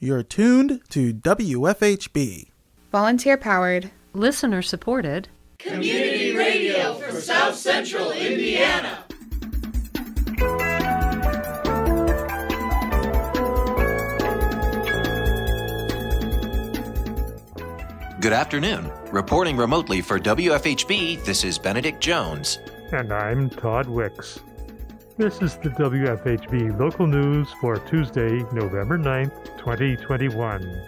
You're tuned to WFHB. Volunteer powered, listener supported, community radio for South Central Indiana. Good afternoon. Reporting remotely for WFHB, this is Benedict Jones. And I'm Todd Wicks. This is the WFHB local news for Tuesday, November 9th, 2021.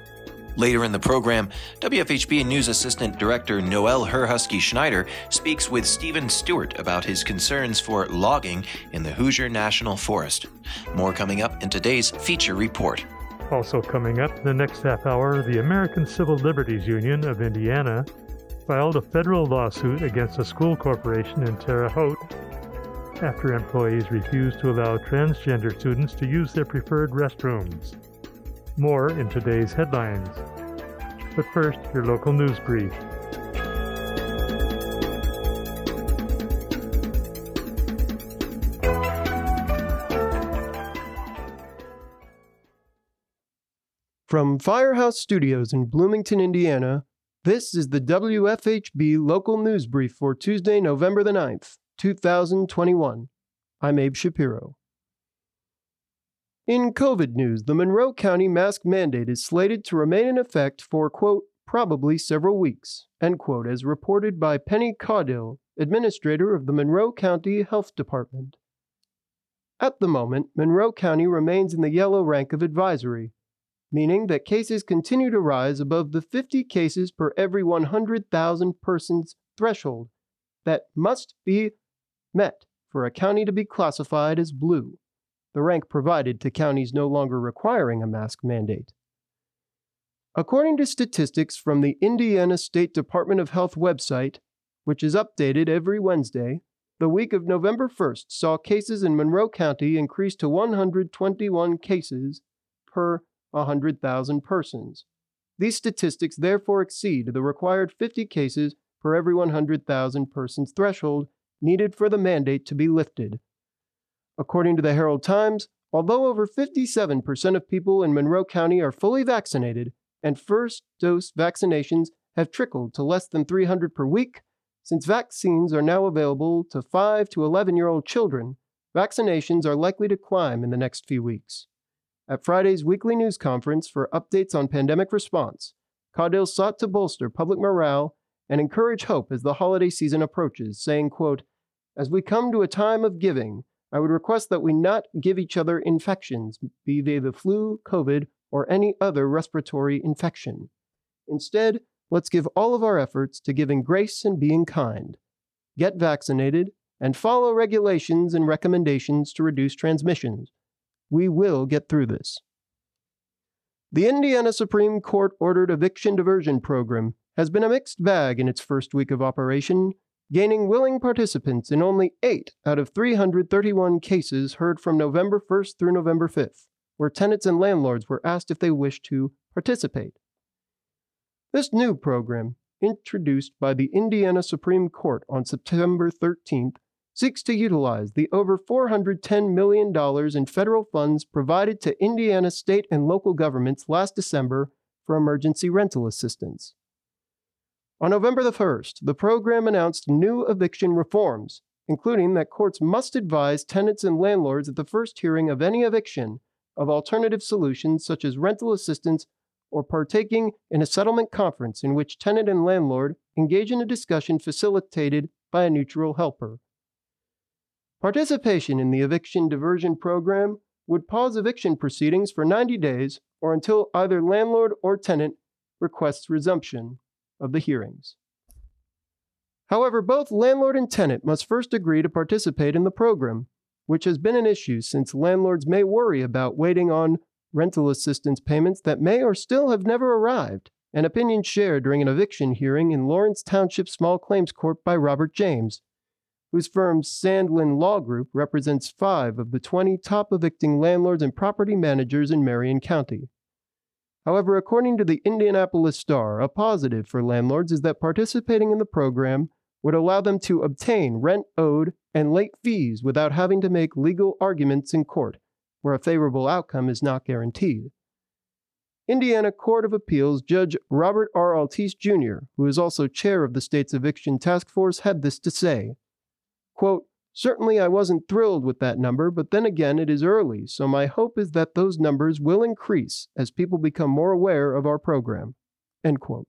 Later in the program, WFHB News Assistant Director Noel Herhusky Schneider speaks with Stephen Stewart about his concerns for logging in the Hoosier National Forest. More coming up in today's feature report. Also coming up in the next half hour, the American Civil Liberties Union of Indiana filed a federal lawsuit against a school corporation in Terre Haute after employees refused to allow transgender students to use their preferred restrooms. More in today's headlines. But first, your local news brief. From Firehouse Studios in Bloomington, Indiana, this is the WFHB local news brief for Tuesday, November the 9th. 2021. I'm Abe Shapiro. In COVID news, the Monroe County mask mandate is slated to remain in effect for, quote, probably several weeks, end quote, as reported by Penny Caudill, administrator of the Monroe County Health Department. At the moment, Monroe County remains in the yellow rank of advisory, meaning that cases continue to rise above the 50 cases per every 100,000 persons threshold that must be met for a county to be classified as blue, the rank provided to counties no longer requiring a mask mandate. According to statistics from the Indiana State Department of Health website, which is updated every Wednesday, the week of November 1st saw cases in Monroe County increase to 121 cases per 100,000 persons. These statistics therefore exceed the required 50 cases per every 100,000 persons threshold needed for the mandate to be lifted. According to the Herald Times, although over 57% of people in Monroe County are fully vaccinated and first dose vaccinations have trickled to less than 300 per week, since vaccines are now available to 5 to 11 year old children, vaccinations are likely to climb in the next few weeks. At Friday's weekly news conference for updates on pandemic response, Caudill sought to bolster public morale and encourage hope as the holiday season approaches, saying, quote, as we come to a time of giving, I would request that we not give each other infections, be they the flu, COVID, or any other respiratory infection. Instead, let's give all of our efforts to giving grace and being kind. Get vaccinated and follow regulations and recommendations to reduce transmissions. We will get through this. The Indiana Supreme Court ordered eviction diversion program has been a mixed bag in its first week of operation gaining willing participants in only 8 out of 331 cases heard from November 1st through November 5th, where tenants and landlords were asked if they wished to participate. This new program, introduced by the Indiana Supreme Court on September 13th, seeks to utilize the over $410 million in federal funds provided to Indiana state and local governments last December for emergency rental assistance. On November the 1st, the program announced new eviction reforms, including that courts must advise tenants and landlords at the first hearing of any eviction of alternative solutions such as rental assistance or partaking in a settlement conference in which tenant and landlord engage in a discussion facilitated by a neutral helper. Participation in the eviction diversion program would pause eviction proceedings for 90 days or until either landlord or tenant requests resumption of the hearings. However, both landlord and tenant must first agree to participate in the program, which has been an issue since landlords may worry about waiting on rental assistance payments that may or still have never arrived, an opinion shared during an eviction hearing in Lawrence Township Small Claims Court by Robert James, whose firm Sandlin Law Group represents five of the 20 top evicting landlords and property managers in Marion County. However, according to the Indianapolis Star, a positive for landlords is that participating in the program would allow them to obtain rent owed and late fees without having to make legal arguments in court, where a favorable outcome is not guaranteed. Indiana Court of Appeals Judge Robert R. Altice Jr., who is also chair of the state's eviction task force, had this to say Quote, Certainly, I wasn't thrilled with that number, but then again, it is early, so my hope is that those numbers will increase as people become more aware of our program. End quote.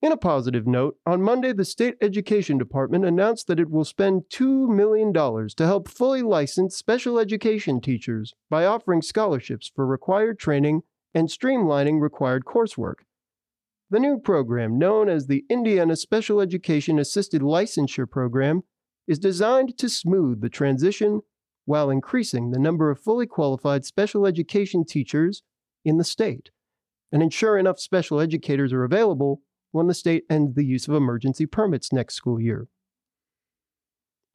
In a positive note, on Monday, the State Education Department announced that it will spend $2 million to help fully license special education teachers by offering scholarships for required training and streamlining required coursework. The new program, known as the Indiana Special Education Assisted Licensure Program, is designed to smooth the transition while increasing the number of fully qualified special education teachers in the state and ensure enough special educators are available when the state ends the use of emergency permits next school year.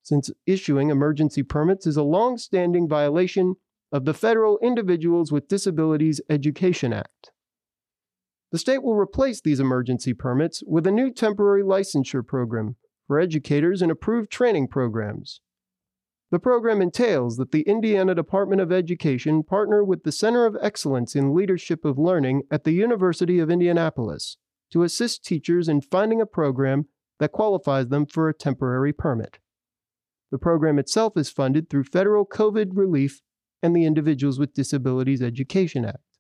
Since issuing emergency permits is a long standing violation of the Federal Individuals with Disabilities Education Act. The state will replace these emergency permits with a new temporary licensure program for educators and approved training programs. The program entails that the Indiana Department of Education partner with the Center of Excellence in Leadership of Learning at the University of Indianapolis to assist teachers in finding a program that qualifies them for a temporary permit. The program itself is funded through federal COVID relief and the Individuals with Disabilities Education Act.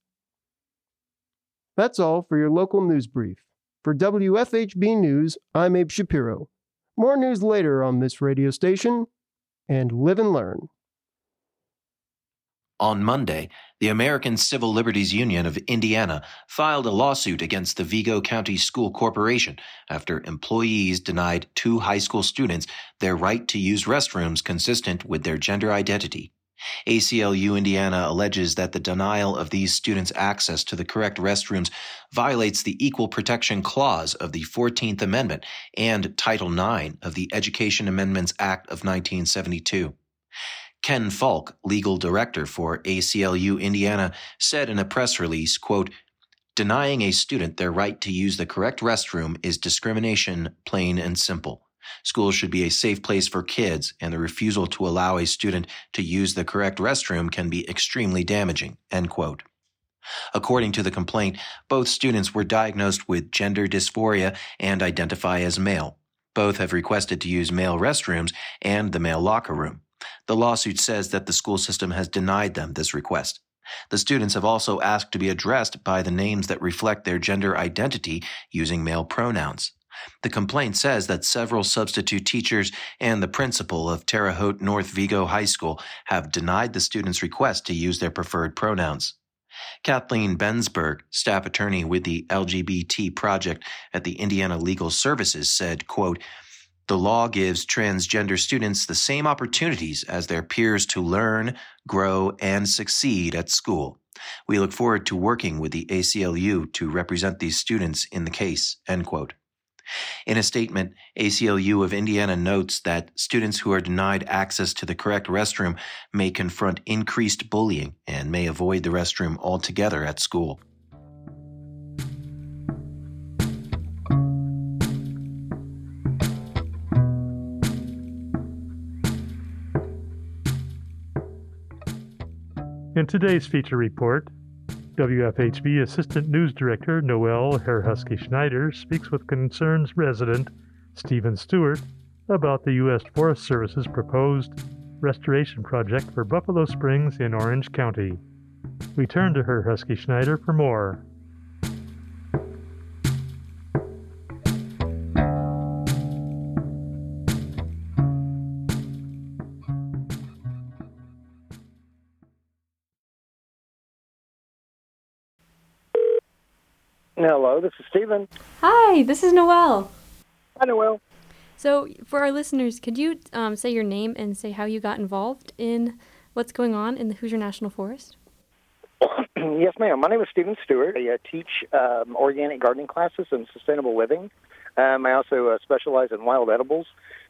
That's all for your local news brief. For WFHB News, I'm Abe Shapiro. More news later on this radio station, and live and learn. On Monday, the American Civil Liberties Union of Indiana filed a lawsuit against the Vigo County School Corporation after employees denied two high school students their right to use restrooms consistent with their gender identity. ACLU Indiana alleges that the denial of these students access to the correct restrooms violates the Equal Protection Clause of the 14th Amendment and Title IX of the Education Amendments Act of 1972. Ken Falk, legal director for ACLU Indiana, said in a press release, quote, Denying a student their right to use the correct restroom is discrimination, plain and simple. Schools should be a safe place for kids, and the refusal to allow a student to use the correct restroom can be extremely damaging. End quote. According to the complaint, both students were diagnosed with gender dysphoria and identify as male. Both have requested to use male restrooms and the male locker room. The lawsuit says that the school system has denied them this request. The students have also asked to be addressed by the names that reflect their gender identity using male pronouns. The complaint says that several substitute teachers and the principal of Terre Haute North Vigo High School have denied the students' request to use their preferred pronouns. Kathleen Bensberg, staff attorney with the LGBT project at the Indiana Legal Services, said, quote, the law gives transgender students the same opportunities as their peers to learn, grow, and succeed at school. We look forward to working with the ACLU to represent these students in the case. End quote. In a statement, ACLU of Indiana notes that students who are denied access to the correct restroom may confront increased bullying and may avoid the restroom altogether at school. In today's feature report, WFHB Assistant News Director Noel Herhusky Schneider speaks with concerns resident Stephen Stewart about the U.S. Forest Service's proposed restoration project for Buffalo Springs in Orange County. We turn to Herhusky Schneider for more. This is Stephen. Hi, this is Noel. Hi, Noel. So, for our listeners, could you um, say your name and say how you got involved in what's going on in the Hoosier National Forest? yes, ma'am. My name is Stephen Stewart. I uh, teach um, organic gardening classes and sustainable living. Um, I also uh, specialize in wild edibles.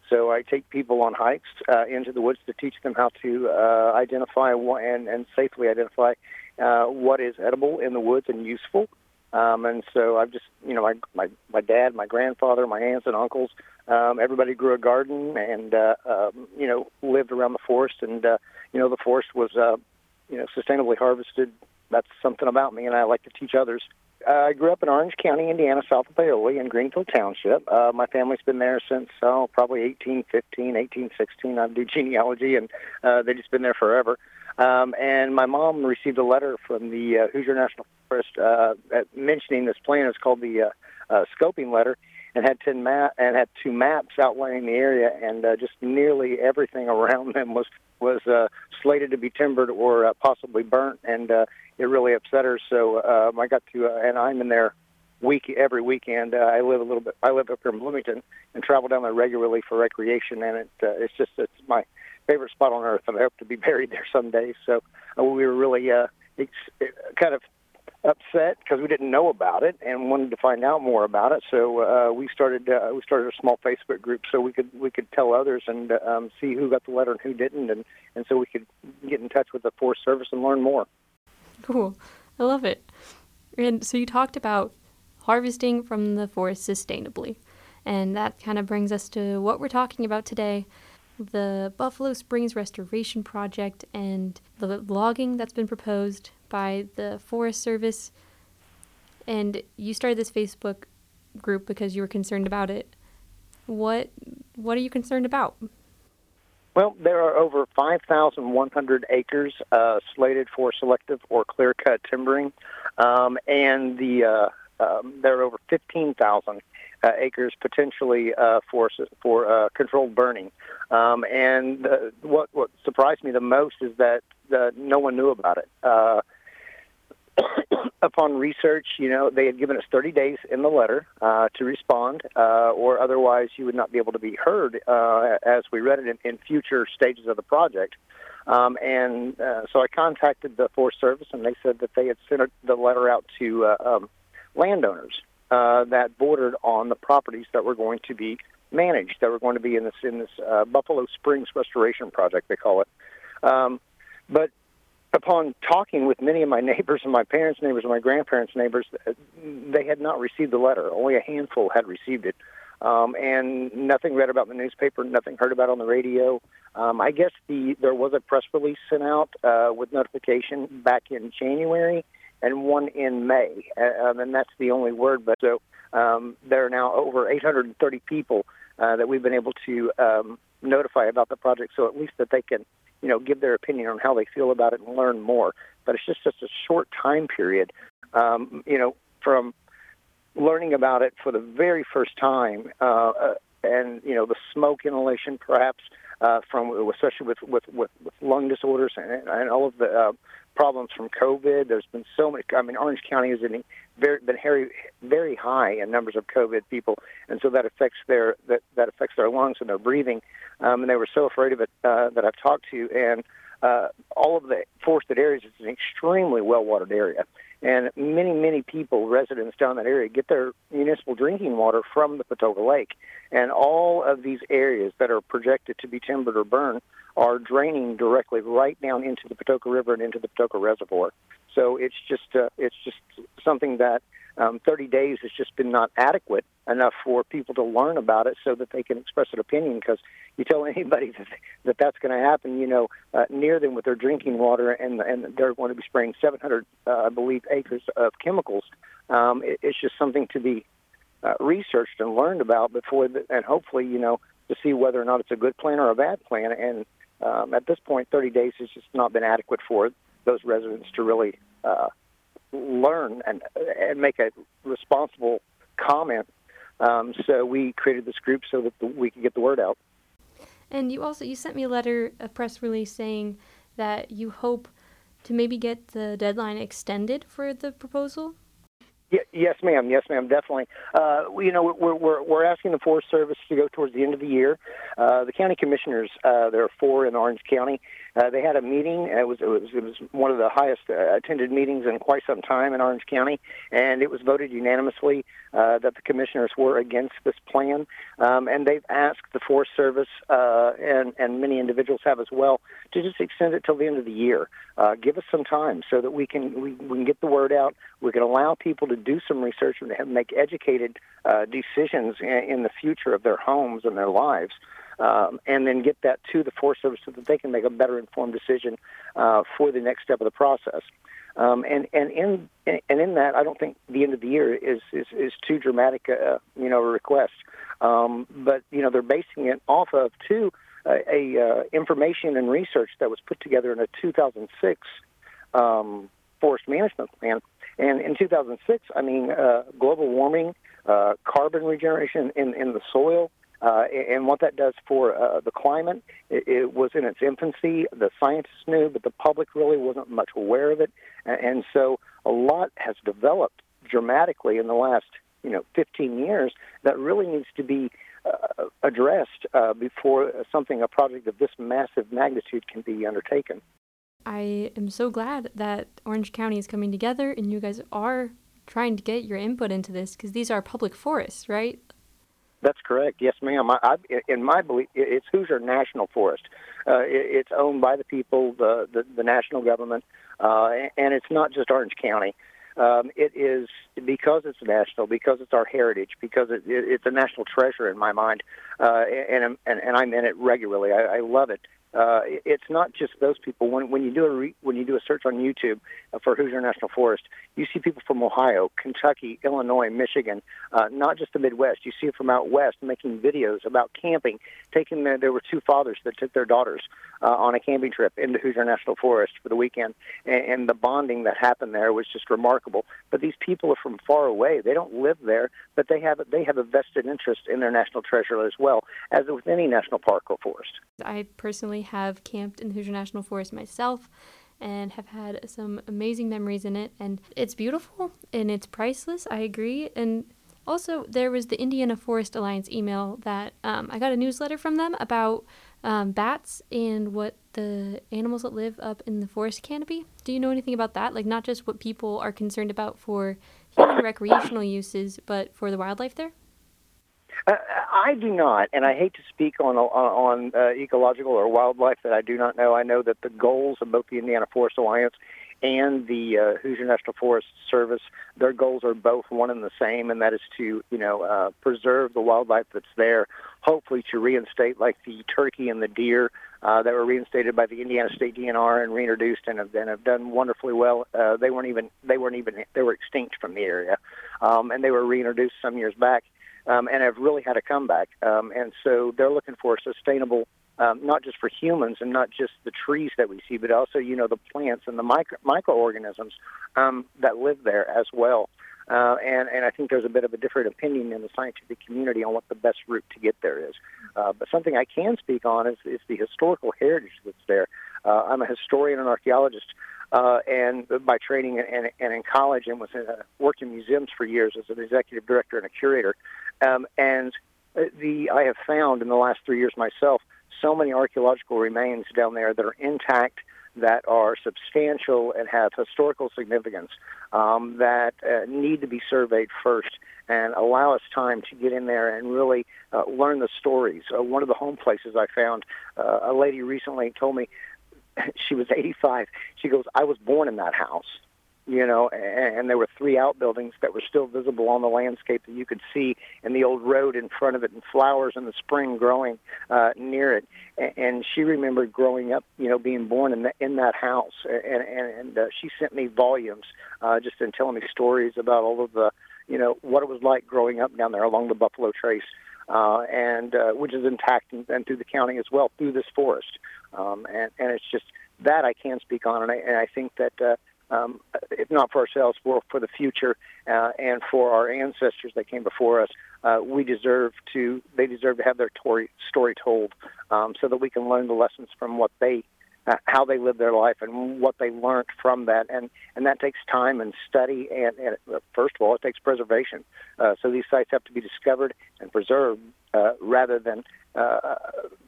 So I take people on hikes uh, into the woods to teach them how to uh, identify and, and safely identify uh, what is edible in the woods and useful. Um, and so I've just, you know, my, my, my dad, my grandfather, my aunts and uncles, um, everybody grew a garden and, uh, um, you know, lived around the forest. And, uh, you know, the forest was, uh, you know, sustainably harvested. That's something about me, and I like to teach others. Uh, I grew up in Orange County, Indiana, south of Paoli in Greenfield Township. Uh, my family's been there since, oh, probably 1815, 1816. I do genealogy, and uh, they've just been there forever. Um, and my mom received a letter from the uh, Hoosier National Forest uh, mentioning this plan. It's called the uh, uh, scoping letter, and had ten map and had two maps outlining the area, and uh, just nearly everything around them was was uh, slated to be timbered or uh, possibly burnt, and uh, it really upset her. So um, I got to, uh, and I'm in there week every weekend. Uh, I live a little bit. I live up here in Bloomington and travel down there regularly for recreation, and it uh, it's just it's my favorite spot on earth, and I hope to be buried there someday. So uh, we were really uh, it's, it, kind of upset because we didn't know about it and wanted to find out more about it. So uh, we started uh, we started a small Facebook group so we could we could tell others and um, see who got the letter and who didn't, and and so we could get in touch with the Forest Service and learn more. Cool, I love it. And so you talked about harvesting from the forest sustainably, and that kind of brings us to what we're talking about today. The Buffalo Springs Restoration Project and the logging that's been proposed by the Forest Service. And you started this Facebook group because you were concerned about it. What what are you concerned about? Well, there are over 5,100 acres uh, slated for selective or clear cut timbering, um, and the uh, um, there are over 15,000 uh, acres potentially uh, for for uh, controlled burning. Um, and what what surprised me the most is that uh, no one knew about it. Uh, upon research, you know, they had given us 30 days in the letter uh, to respond, uh, or otherwise you would not be able to be heard uh, as we read it in, in future stages of the project. Um, and so I contacted the Forest Service, and they said that they had sent the letter out to um, landowners uh, that bordered on the properties that were going to be managed, that were going to be in this in this uh, Buffalo Springs Restoration Project, they call it. Um, but upon talking with many of my neighbors and my parents' neighbors and my grandparents' neighbors, they had not received the letter. Only a handful had received it. Um, and nothing read about in the newspaper, nothing heard about on the radio. Um, I guess the there was a press release sent out uh, with notification back in January, and one in May, uh, um, and that's the only word. But so um, there are now over 830 people uh, that we've been able to um, notify about the project, so at least that they can you know, give their opinion on how they feel about it and learn more. But it's just such a short time period, um, you know, from learning about it for the very first time, uh, uh, and you know, the smoke inhalation, perhaps uh, from especially with with, with, with lung disorders and, and all of the uh, problems from COVID. There's been so many. I mean, Orange County has been very been very very high in numbers of COVID people, and so that affects their that that affects their lungs and their breathing. Um, and they were so afraid of it uh, that I've talked to, and uh, all of the forested areas is an extremely well watered area. And many, many people, residents down that area, get their municipal drinking water from the Patoka Lake. And all of these areas that are projected to be timbered or burned are draining directly right down into the Patoka River and into the Patoka Reservoir. So it's just uh, it's just something that um, 30 days has just been not adequate enough for people to learn about it so that they can express an opinion. Because you tell anybody that, that that's going to happen, you know, uh, near them with their drinking water, and and they're going to be spraying 700, uh, I believe, acres of chemicals. Um, it, it's just something to be uh, researched and learned about before, the, and hopefully, you know, to see whether or not it's a good plan or a bad plan. And um, at this point, 30 days has just not been adequate for those residents to really uh, learn and and make a responsible comment. Um, so we created this group so that the, we could get the word out. And you also you sent me a letter, a press release saying that you hope to maybe get the deadline extended for the proposal. yes, ma'am. Yes, ma'am. Definitely. Uh, you know, we're, we're we're asking the Forest Service to go towards the end of the year. Uh, the county commissioners, uh, there are four in Orange County. Uh, they had a meeting. It was, it was it was one of the highest uh, attended meetings in quite some time in Orange County, and it was voted unanimously uh, that the commissioners were against this plan. Um, and they've asked the Forest Service uh, and and many individuals have as well to just extend it till the end of the year. Uh, give us some time so that we can we, we can get the word out. We can allow people to do some research and make educated uh, decisions in, in the future of their homes and their lives. Um, and then get that to the Forest Service so that they can make a better informed decision uh, for the next step of the process. Um, and and in and in that, I don't think the end of the year is is, is too dramatic, uh, you know, a request. Um, but you know, they're basing it off of two a, a uh, information and research that was put together in a 2006 um, forest management plan. And in 2006, I mean, uh, global warming, uh, carbon regeneration in, in the soil, uh, and what that does for uh, the climate. It, it, was in its infancy. The scientists knew, but the public really wasn't much aware of it. And, so a lot has developed dramatically in the last, you know, 15 years that really needs to be uh, addressed uh, before something, a project of this massive magnitude, can be undertaken. I am so glad that Orange County is coming together and you guys are trying to get your input into this because these are public forests, right? That's correct. Yes, ma'am. I, I, in my belief, it's Hoosier National Forest. Uh, it, it's owned by the people, the the, the national government, uh, and it's not just Orange County. Um, it is because it's national, because it's our heritage, because it, it, it's a national treasure in my mind, uh, and, and and I'm in it regularly. I, I love it uh, it's not just those people. When when you do a re, when you do a search on YouTube uh, for Hoosier National Forest, you see people from Ohio, Kentucky, Illinois, Michigan, uh, not just the Midwest. You see it from out west making videos about camping. Taking their, there were two fathers that took their daughters uh, on a camping trip into Hoosier National Forest for the weekend, and, and the bonding that happened there was just remarkable. But these people are from far away. They don't live there, but they have they have a vested interest in their national treasure as well as with any national park or forest. I personally have camped in the Hoosier National Forest myself and have had some amazing memories in it. And it's beautiful and it's priceless, I agree. And also, there was the Indiana Forest Alliance email that um, I got a newsletter from them about um, bats and what the animals that live up in the forest canopy. Do you know anything about that? Like, not just what people are concerned about for human recreational uses, but for the wildlife there? Uh, I do not, and I hate to speak on on uh, ecological or wildlife that I do not know. I know that the goals of both the Indiana Forest Alliance and the uh, Hoosier National Forest Service, their goals are both one and the same, and that is to you know uh, preserve the wildlife that's there. Hopefully, to reinstate like the turkey and the deer uh, that were reinstated by the Indiana State DNR and reintroduced and have, and have done wonderfully well. Uh, they weren't even they weren't even they were extinct from the area, um, and they were reintroduced some years back um, and have really had a comeback. Um, and so they're looking for a sustainable, um, not just for humans and not just the trees that we see, but also you know the plants and the micro, microorganisms um, that live there as well. Uh, and, and I think there's a bit of a different opinion in the scientific community on what the best route to get there is. Uh, but something I can speak on is, is the historical heritage that's there. Uh, I'm a historian and archaeologist, uh, and by training and, and in college, and was in, uh, worked in museums for years as an executive director and a curator. Um, and the I have found in the last three years myself so many archaeological remains down there that are intact, that are substantial and have historical significance um, that uh, need to be surveyed first and allow us time to get in there and really uh, learn the stories. Uh, one of the home places I found, uh, a lady recently told me she was 85. She goes, I was born in that house you know, and, and there were three outbuildings that were still visible on the landscape that you could see, and the old road in front of it, and flowers in the spring growing uh, near it. And, and she remembered growing up, you know, being born in, the, in that house, and and, and uh, she sent me volumes uh, just in telling me stories about all of the, you know, what it was like growing up down there along the Buffalo Trace. Uh, and uh, which is intact and, and through the county as well through this forest, um, and and it's just that I can speak on, and I, and I think that uh, um, if not for ourselves, for for the future uh, and for our ancestors that came before us. Uh, we deserve to. They deserve to have their story story told, um, so that we can learn the lessons from what they, uh, how they lived their life, and what they learned from that. And and that takes time and study. And, and uh, first of all, it takes preservation. Uh, so these sites have to be discovered and preserved uh, rather than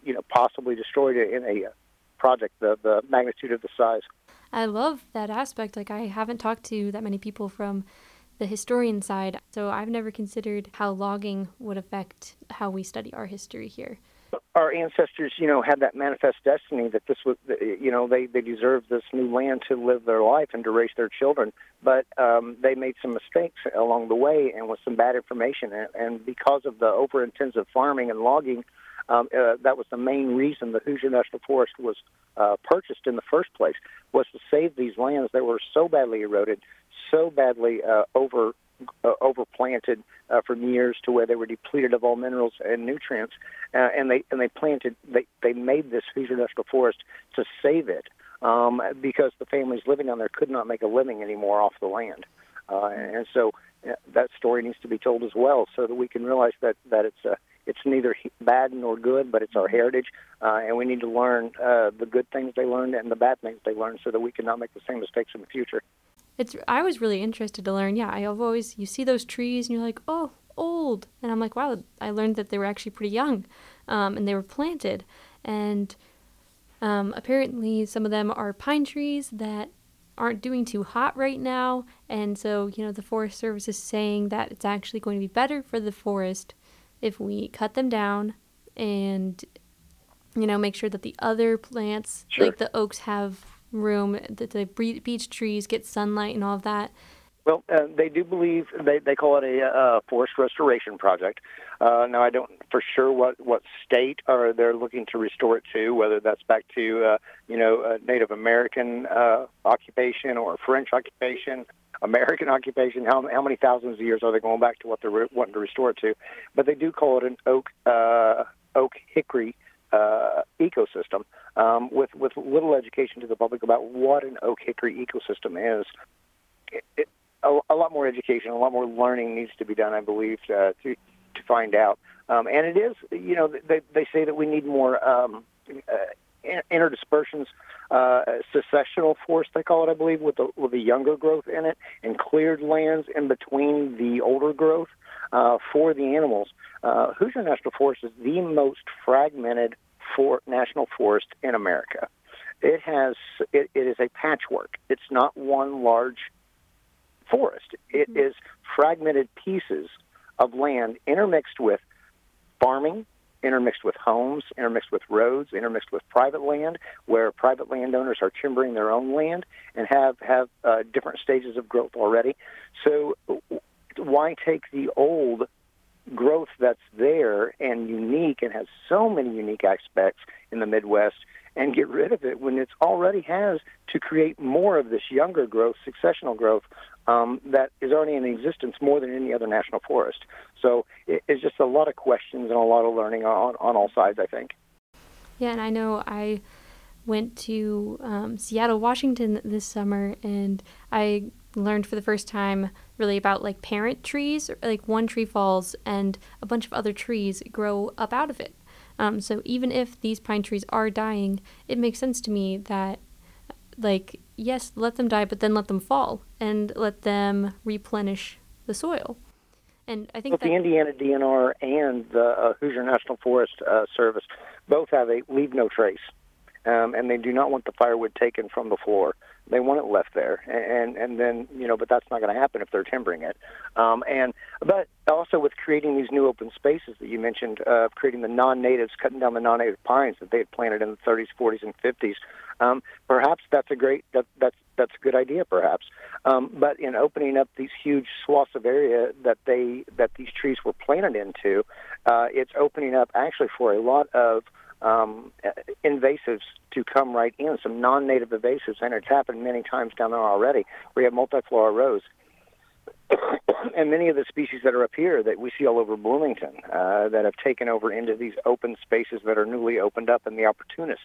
you know possibly destroyed in a project the the magnitude of the size. I love that aspect. Like, I haven't talked to that many people from the historian side, so I've never considered how logging would affect how we study our history here. Our ancestors, you know, had that manifest destiny that this was, you know, they they deserved this new land to live their life and to raise their children. But um, they made some mistakes along the way and with some bad information, and, and because of the over intensive farming and logging, Um, uh, that was the main reason the Hoosier National Forest was uh, purchased in the first place, was to save these lands that were so badly eroded, so badly uh, over uh, overplanted uh, for years to where they were depleted of all minerals and nutrients, uh, and they and they planted they they made this Hoosier National Forest to save it um, because the families living on there could not make a living anymore off the land, uh, and so uh, that story needs to be told as well, so that we can realize that that it's a it's neither bad nor good, but it's our heritage, uh, and we need to learn uh, the good things they learned and the bad things they learned, so that we can not make the same mistakes in the future. It's I was really interested to learn. Yeah, I've always you see those trees and you're like, oh, old, and I'm like, wow. I learned that they were actually pretty young, um, and they were planted, and um, apparently some of them are pine trees that aren't doing too hot right now, and so you know the Forest Service is saying that it's actually going to be better for the forest if we cut them down and you know make sure that the other plants sure. like the oaks have room that the beech trees get sunlight and all of that well, uh, they do believe they they call it a uh, forest restoration project. Uh, now, I don't for sure what what state are they're looking to restore it to, whether that's back to uh, you know Native American uh, occupation or French occupation, American occupation. How how many thousands of years are they going back to what they're re- wanting to restore it to? But they do call it an oak uh, oak hickory uh, ecosystem um, with with little education to the public about what an oak hickory ecosystem is. It, it, a, a lot more education, a lot more learning needs to be done, I believe, uh, to to find out. Um, and it is, you know, they they say that we need more um, uh, interdispersions, uh, successional forest they call it, I believe, with the with the younger growth in it, and cleared lands in between the older growth uh, for the animals. Uh, Hoosier National Forest is the most fragmented for national forest in America. It has it, it is a patchwork. It's not one large forest. It mm-hmm. is fragmented pieces of land intermixed with farming, intermixed with homes, intermixed with roads, intermixed with private land, where private landowners are timbering their own land and have have uh, different stages of growth already. So, why take the old growth that's there and unique and has so many unique aspects in the Midwest and get rid of it when it already has to create more of this younger growth, successional growth um, that is already in existence more than any other national forest. So it, it's just a lot of questions and a lot of learning on, on all sides, I think. Yeah, and I know I went to um, Seattle, Washington this summer, and I learned for the first time really about like parent trees. Like one tree falls, and a bunch of other trees grow up out of it. Um, so even if these pine trees are dying, it makes sense to me that like yes, let them die, but then let them fall and let them replenish the soil. And I think that the Indiana DNR and the uh, Hoosier National Forest uh, Service both have a leave no trace, um, and they do not want the firewood taken from the floor. They want it left there, and and then you know, but that's not going to happen if they're timbering it. Um, and but also with creating these new open spaces that you mentioned, uh, creating the non-natives, cutting down the non-native pines that they had planted in the 30s, 40s, and 50s. Um, perhaps that's a great that, that's that's a good idea, perhaps. Um, but in opening up these huge swaths of area that they that these trees were planted into, uh, it's opening up actually for a lot of um, invasives to come right in, some non-native invasives, and it's happened many times down there already. We have multiflora rose. and many of the species that are up here that we see all over Bloomington uh, that have taken over into these open spaces that are newly opened up, and the opportunists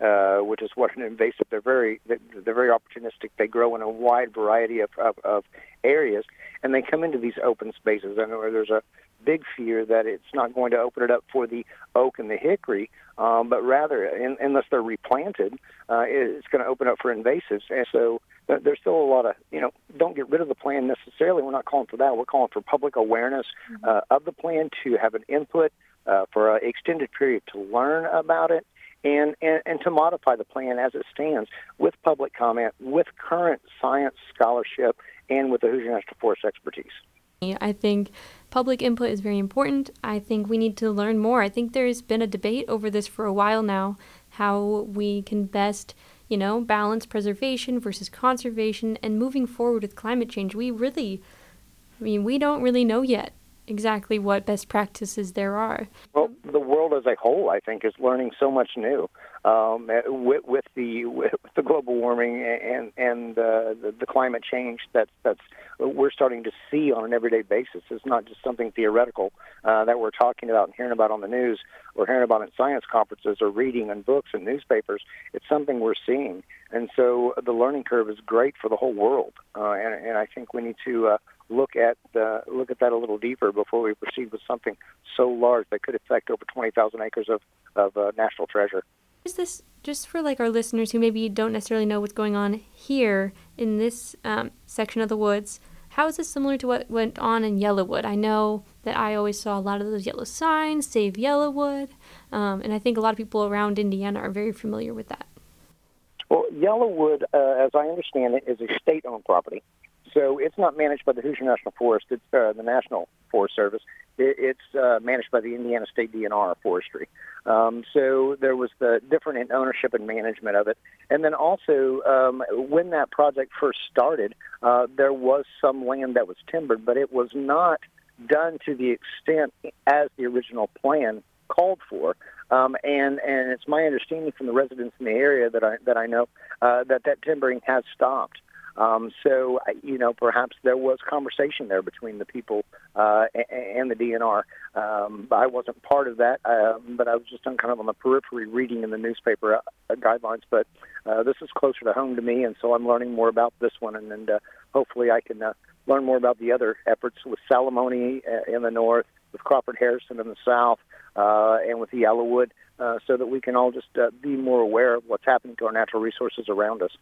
uh, which is what an invasive. They're very they're very opportunistic. They grow in a wide variety of, of, of areas, and they come into these open spaces. Know there's a big fear that it's not going to open it up for the oak and the hickory, um, but rather, in, unless they're replanted, uh, it's going to open up for invasives. And so there's still a lot of, you know, don't get rid of the plan necessarily. We're not calling for that. We're calling for public awareness mm-hmm. uh, of the plan to have an input uh, for an extended period to learn about it and, and, and to modify the plan as it stands with public comment, with current science scholarship, and with the Hoosier National Forest expertise. I think public input is very important. I think we need to learn more. I think there's been a debate over this for a while now, how we can best, you know, balance preservation versus conservation and moving forward with climate change. We really, I mean, we don't really know yet exactly what best practices there are. Well, world as a whole, I think, is learning so much new um, with, with the with the global warming and and uh, the, the climate change that's that's we're starting to see on an everyday basis. It's not just something theoretical uh, that we're talking about and hearing about on the news or hearing about in science conferences or reading in books and newspapers. It's something we're seeing, and so the learning curve is great for the whole world. Uh, and, and I think we need to uh, look at uh, look at that a little deeper before we proceed with something so large that could affect over 20,000 acres of of uh, national treasure. Is this just for like our listeners who maybe don't necessarily know what's going on here in this um, section of the woods? How is this similar to what went on in Yellowwood? I know that I always saw a lot of those yellow signs, Save Yellowwood, um, and I think a lot of people around Indiana are very familiar with that. Well, Yellowwood, uh, as I understand it, is a state-owned property. So it's not managed by the Hoosier National Forest. It's uh, the National Forest Service. It, it's uh, managed by the Indiana State DNR Forestry. Um, so there was the different in ownership and management of it. And then also, um, when that project first started, uh, there was some land that was timbered, but it was not done to the extent as the original plan called for. Um, and and it's my understanding from the residents in the area that I that I know uh, that that timbering has stopped. Um, so, you know, perhaps there was conversation there between the people uh, and the DNR. Um, I wasn't part of that, uh, but I was just on kind of on the periphery reading in the newspaper uh, guidelines. But uh, this is closer to home to me, and so I'm learning more about this one, and, and uh, hopefully I can uh, learn more about the other efforts with Salamone uh, in the north, with Crawford Harrison in the south, uh, and with the Yellowwood, uh, so that we can all just uh, be more aware of what's happening to our natural resources around us.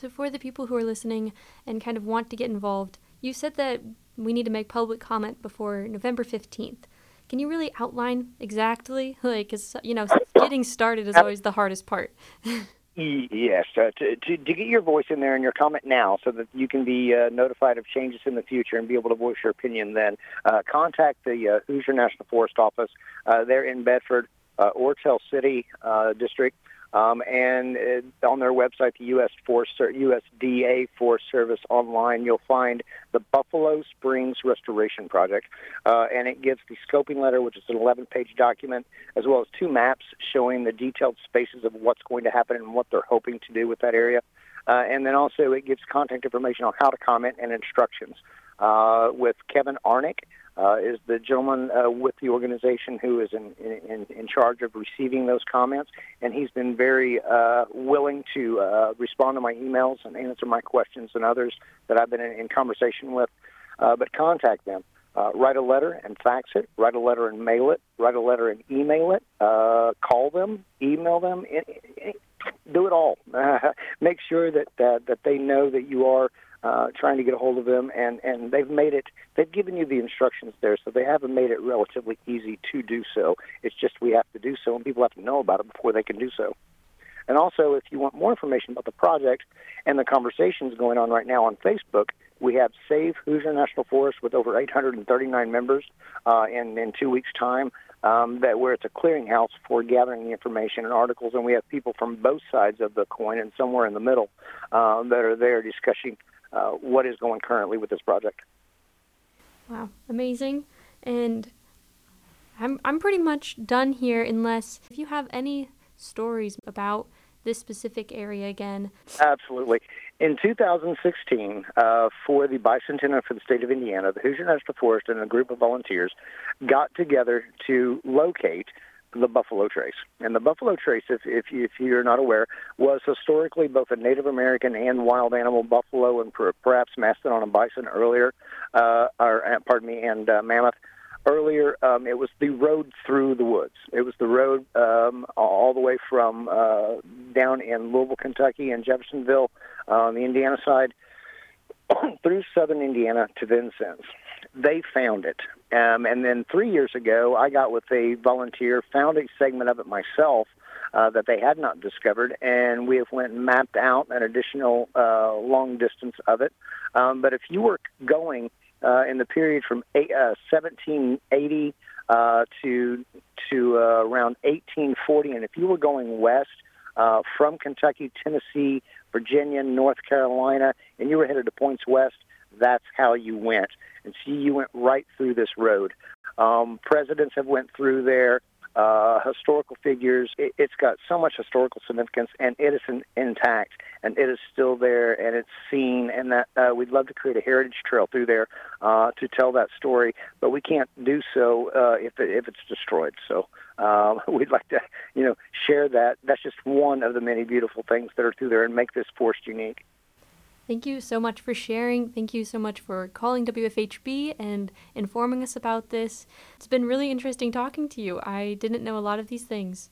So, for the people who are listening and kind of want to get involved, you said that we need to make public comment before November 15th. Can you really outline exactly? Like, you know, getting started is always the hardest part. Yes, uh, to, to, to get your voice in there and your comment now so that you can be uh, notified of changes in the future and be able to voice your opinion then, uh, contact the uh, Hoosier National Forest Office. Uh, they're in Bedford, uh, or Tell City uh, District. Um, and uh, on their website, the U.S. Forest, USDA Forest Service online, you'll find the Buffalo Springs Restoration Project, uh, and it gives the scoping letter, which is an 11-page document, as well as two maps showing the detailed spaces of what's going to happen and what they're hoping to do with that area. Uh, and then also it gives contact information on how to comment and instructions. Uh, with Kevin Arnick, uh, is the gentleman uh, with the organization who is in, in, in charge of receiving those comments, and he's been very uh, willing to uh, respond to my emails and answer my questions and others that I've been in, in conversation with. Uh, but contact them. Uh, write a letter and fax it. Write a letter and mail it. Write a letter and email it. Uh, call them. Email them. do it all. Uh, make sure that uh, that they know that you are uh, trying to get a hold of them, and and they've made it. They've given you the instructions there, so they haven't made it relatively easy to do so. It's just we have to do so, and people have to know about it before they can do so. And also, if you want more information about the project and the conversations going on right now on Facebook, we have Save Hoosier National Forest with over 839 members uh, in in two weeks' time. Um, that where it's a clearinghouse for gathering the information and articles, and we have people from both sides of the coin and somewhere in the middle uh, that are there discussing uh, what is going currently with this project. Wow, amazing! And I'm I'm pretty much done here, unless if you have any stories about this specific area again. Absolutely. In 2016, uh, for the bicentennial for the state of Indiana, the Hoosier National Forest and a group of volunteers got together to locate the buffalo trace. And the buffalo trace, if, if, you, if you're not aware, was historically both a Native American and wild animal buffalo and perhaps mastodon and bison earlier, uh, or uh, pardon me, and uh, mammoth. Earlier, um, it was the road through the woods. It was the road um, all the way from uh, down in Louisville, Kentucky, and Jeffersonville uh, on the Indiana side through southern Indiana to Vincennes they found it. Um, and then three years ago, I got with a volunteer, found a segment of it myself uh, that they had not discovered, and we have went and mapped out an additional uh, long distance of it. Um, but if you were going uh, in the period from eight, uh, 1780 uh, to to uh, around 1840, and if you were going west uh, from Kentucky, Tennessee, Virginia, North Carolina, and you were headed to points west, that's how you went. And see, you went right through this road. Um, presidents have went through there uh, historical figures. It, has got so much historical significance, and it is in, intact, and it is still there, and it's seen. And that uh, we'd love to create a heritage trail through there uh, to tell that story, but we can't do so uh, if it, if it's destroyed. So um, we'd like to, you know, share that. That's just one of the many beautiful things that are through there, and make this forest unique. Thank you so much for sharing. Thank you so much for calling WFHB and informing us about this. It's been really interesting talking to you. I didn't know a lot of these things.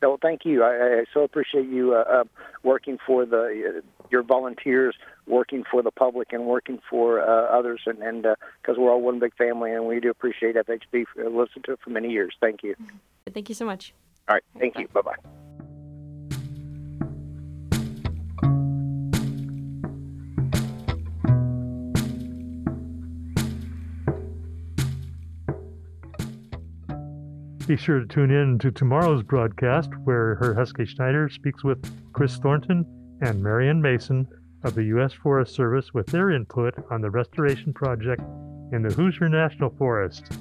Well, thank you. I, I so appreciate you uh, uh, working for the uh, your volunteers, working for the public, and working for uh, others, and because uh, we're all one big family, and we do appreciate FHB. For, listened to it for many years. Thank you. Thank you so much. All right. Thank all right, you. Bye bye. Be sure to tune in to tomorrow's broadcast where Her Husky Schneider speaks with Chris Thornton and Marion Mason of the U.S. Forest Service with their input on the restoration project in the Hoosier National Forest.